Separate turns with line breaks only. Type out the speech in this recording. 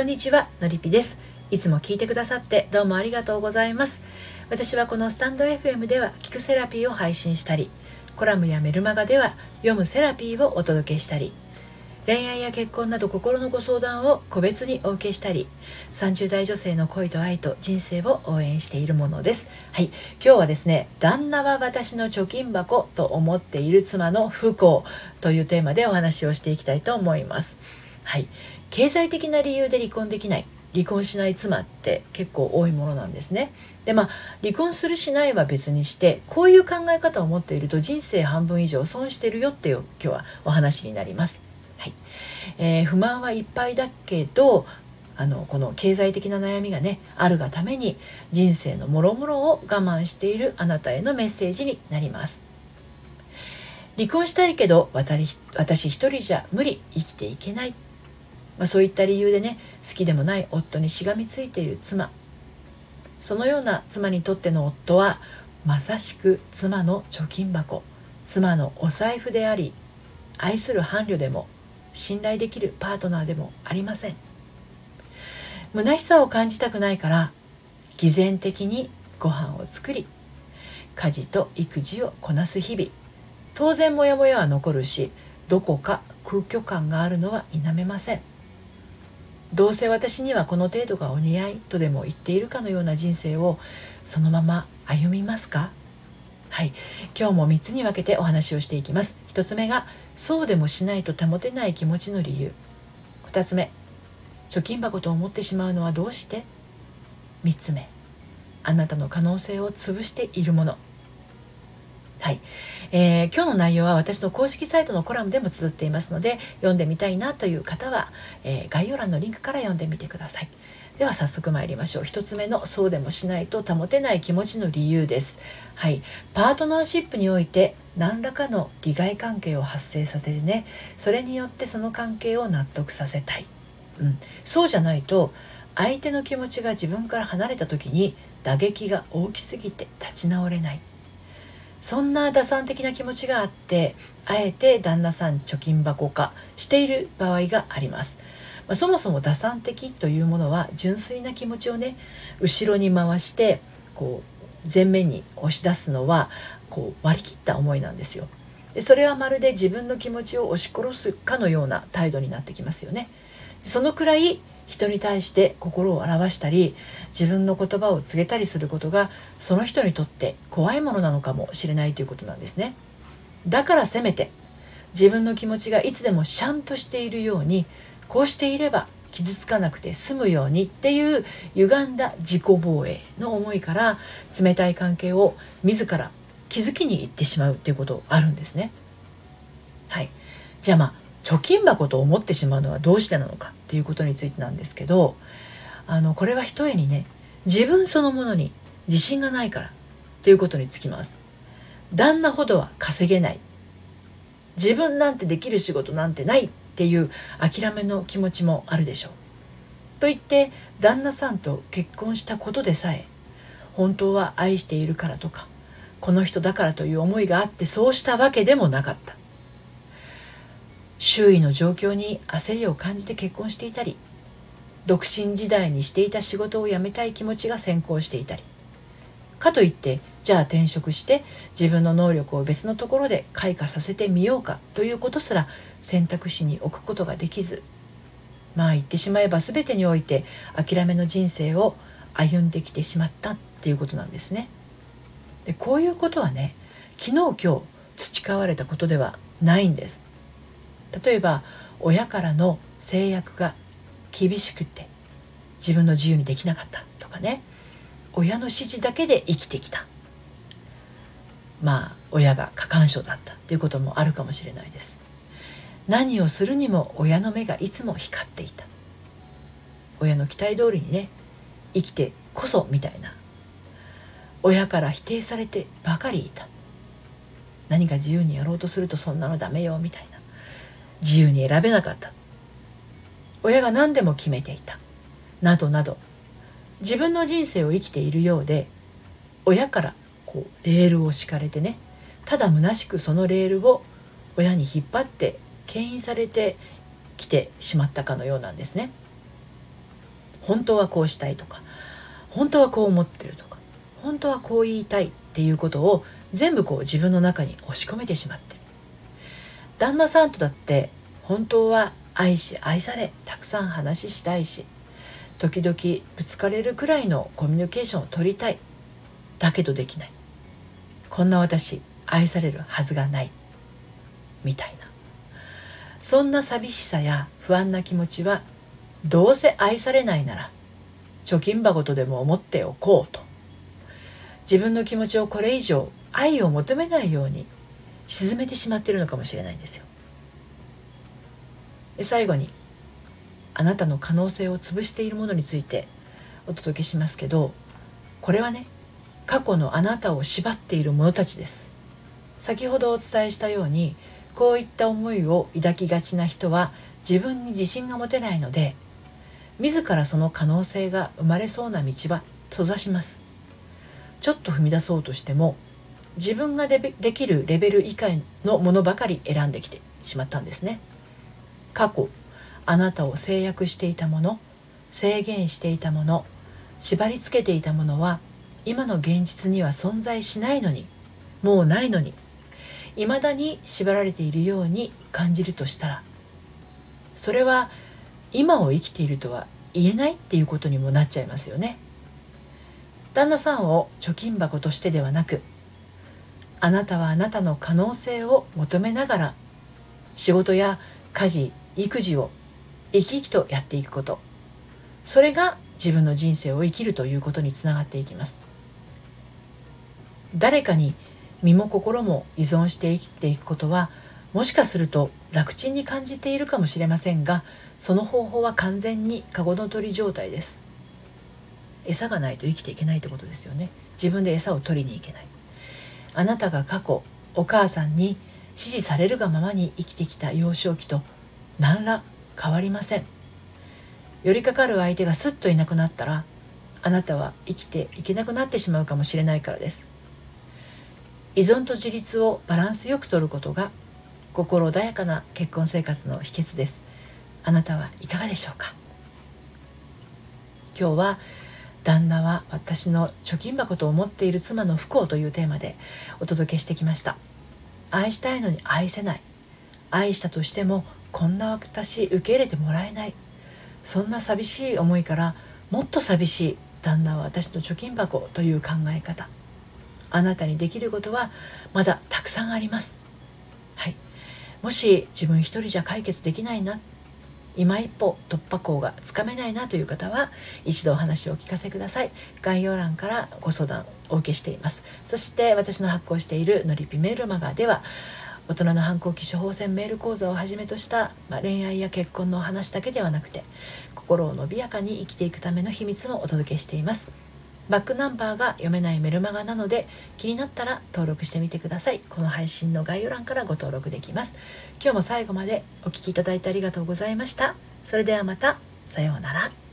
こんにちはのりぴです。いつも聞いてくださってどうもありがとうございます。私はこのスタンド FM では聞くセラピーを配信したりコラムやメルマガでは読むセラピーをお届けしたり恋愛や結婚など心のご相談を個別にお受けしたり30代女性の恋と愛と人生を応援しているものです。はい。今日はですね旦那は私の貯金箱と思っている妻の不幸というテーマでお話をしていきたいと思います。はい経済的な理由で離婚できない離婚しない妻って結構多いものなんですね。でまあ離婚するしないは別にしてこういう考え方を持っていると人生半分以上損してるよっていう今日はお話になります。はいえー、不満はいっぱいだけどあのこの経済的な悩みがねあるがために人生のもろもろを我慢しているあなたへのメッセージになります離婚したいけど私私一人じゃ無理生きていけない、まあ、そういった理由でね好きでもない夫にしがみついている妻。そのような妻にとっての夫はまさしく妻の貯金箱。妻のお財布であり愛する伴侶でも信頼できるパートナーでもありません。虚しさを感じたくないから偽善的にご飯を作り家事と育児をこなす日々。当然モヤモヤは残るしどこか空虚感があるのは否めません。どうせ私にはこの程度がお似合いとでも言っているかのような人生をそのまま歩みますか？はい。今日も3つに分けてお話をしていきます。1つ目がそうでもしないと保てない気持ちの理由。2つ目貯金箱と思ってしまうのはどうして？3つ目あなたの可能性を潰しているもの。はい、えー、今日の内容は私の公式サイトのコラムでも綴っていますので読んでみたいなという方は、えー、概要欄のリンクから読んでみてください。では早速参りましょう。1つ目のそうでもしないと保てない気持ちの理由です。はい。パートナーシップにおいて何らかの利害関係を発生させてねそれによってその関係を納得させたい、うん、そうじゃないと相手の気持ちが自分から離れた時に打撃が大きすぎて立ち直れない。そんな打算的な気持ちがあってあえて旦那さん貯金箱化している場合があります、まあ、そもそも打算的というものは純粋な気持ちをね後ろに回してこう前面に押し出すのはこう割り切った思いなんですよ。でそれはまるで自分の気持ちを押し殺すかのような態度になってきますよね。そのくらい人に対して心を表したり自分の言葉を告げたりすることがその人にとって怖いものなのかもしれないということなんですね。だからせめて自分の気持ちがいつでもシャンとしているようにこうしていれば傷つかなくて済むようにっていう歪んだ自己防衛の思いから冷たい関係を自ら気づきに行ってしまうっていうことあるんですね。はい。じゃあまあ貯金箱と思ってしまうのはどうしてなのかっていうことについてなんですけどあのこれはひとえにね自分そのものに自信がないからということにつきます。旦那ほどは稼げない。自分なんてできる仕事なんてないっていう諦めの気持ちもあるでしょう。と言って旦那さんと結婚したことでさえ本当は愛しているからとかこの人だからという思いがあってそうしたわけでもなかった。周囲の状況に焦りを感じて結婚していたり独身時代にしていた仕事を辞めたい気持ちが先行していたりかといってじゃあ転職して自分の能力を別のところで開花させてみようかということすら選択肢に置くことができずまあ言ってしまえば全てにおいて諦めの人生を歩んできてしまったっていうことなんですね。でこういうことはね昨日今日培われたことではないんです。例えば親からの制約が厳しくて自分の自由にできなかったとかね。親の指示だけで生きてきた。まあ親が過干渉だったということもあるかもしれないです。何をするにも親の目がいつも光っていた。親の期待通りにね生きてこそみたいな。親から否定されてばかりいた。何か自由にやろうとするとそんなのダメよみたいな。自由に選べなかった。親が何でも決めていた。などなど。自分の人生を生きているようで親からこうレールを敷かれてねただ虚しくそのレールを親に引っ張って牽引されてきてしまったかのようなんですね。本当はこうしたいとか本当はこう思ってるとか本当はこう言いたいっていうことを全部こう自分の中に押し込めてしまって旦那さんとだって本当は愛し愛されたくさん話したい。し時々ぶつかれるくらいのコミュニケーションを取りたい。だけどできない。こんな私愛されるはずがないみたいなそんな寂しさや不安な気持ちはどうせ愛されないなら貯金箱とでも思っておこうと。自分の気持ちをこれ以上愛を求めないように沈めてしまってるのかもしれないんですよ。で最後にあなたの可能性を潰しているものについてお届けしますけどこれはね過去のあなたを縛っている者たちです。先ほどお伝えしたようにこういった思いを抱きがちな人は自分に自信が持てないので自らその可能性が生まれそうな道は閉ざします。ちょっと踏み出そうとしても自分ができるレベル以下のものばかり選んできてしまったんですね。過去あなたを制約していたもの制限していたもの縛りつけていたものは今の現実には存在しないのにもうないのに未だに縛られているように感じるとしたらそれは今を生きているとは言えないっていうことにもなっちゃいますよね。旦那さんを貯金箱としてではなくあなたはあなたの可能性を求めながら仕事や家事育児を生き生きとやっていくこと。それが自分の人生を生きるということにつながっていきます。誰かに身も心も依存して生きていくことはもしかすると楽ちんに感じているかもしれませんがその方法は完全にカゴの鳥状態です。餌がないと生きていけないってことですよね。自分で餌を取りに行けない。あなたが過去お母さんに指示されるがままに生きてきた幼少期と何ら変わりません。寄りかかる相手がスッといなくなったらあなたは生きていけなくなってしまうかもしれないからです。依存と自立をバランスよくとることが心穏やかな結婚生活の秘訣です。あなたはいかがでしょうか？今日は旦那は私の貯金箱と思っている妻の不幸というテーマでお届けしてきました。愛したいのに愛せない。愛したとしてもこんな私受け入れてもらえない。そんな寂しい思いからもっと寂しい旦那は私の貯金箱という考え方。あなたにできることはまだたくさんあります。はい。もし自分一人じゃ解決できないな今一歩突破口がつかめないなという方は一度お話をお聞かせください。概要欄からご相談お受けしています。そして私の発行しているのりぴメールマガでは大人の反抗期処方箋メール講座をはじめとした、まあ、恋愛や結婚のお話だけではなくて心を伸びやかに生きていくための秘密もお届けしています。バックナンバーが読めないメルマガなので気になったら登録してみてください。この配信の概要欄からご登録できます。今日も最後までお聴きいただいてありがとうございました。それではまた。さようなら。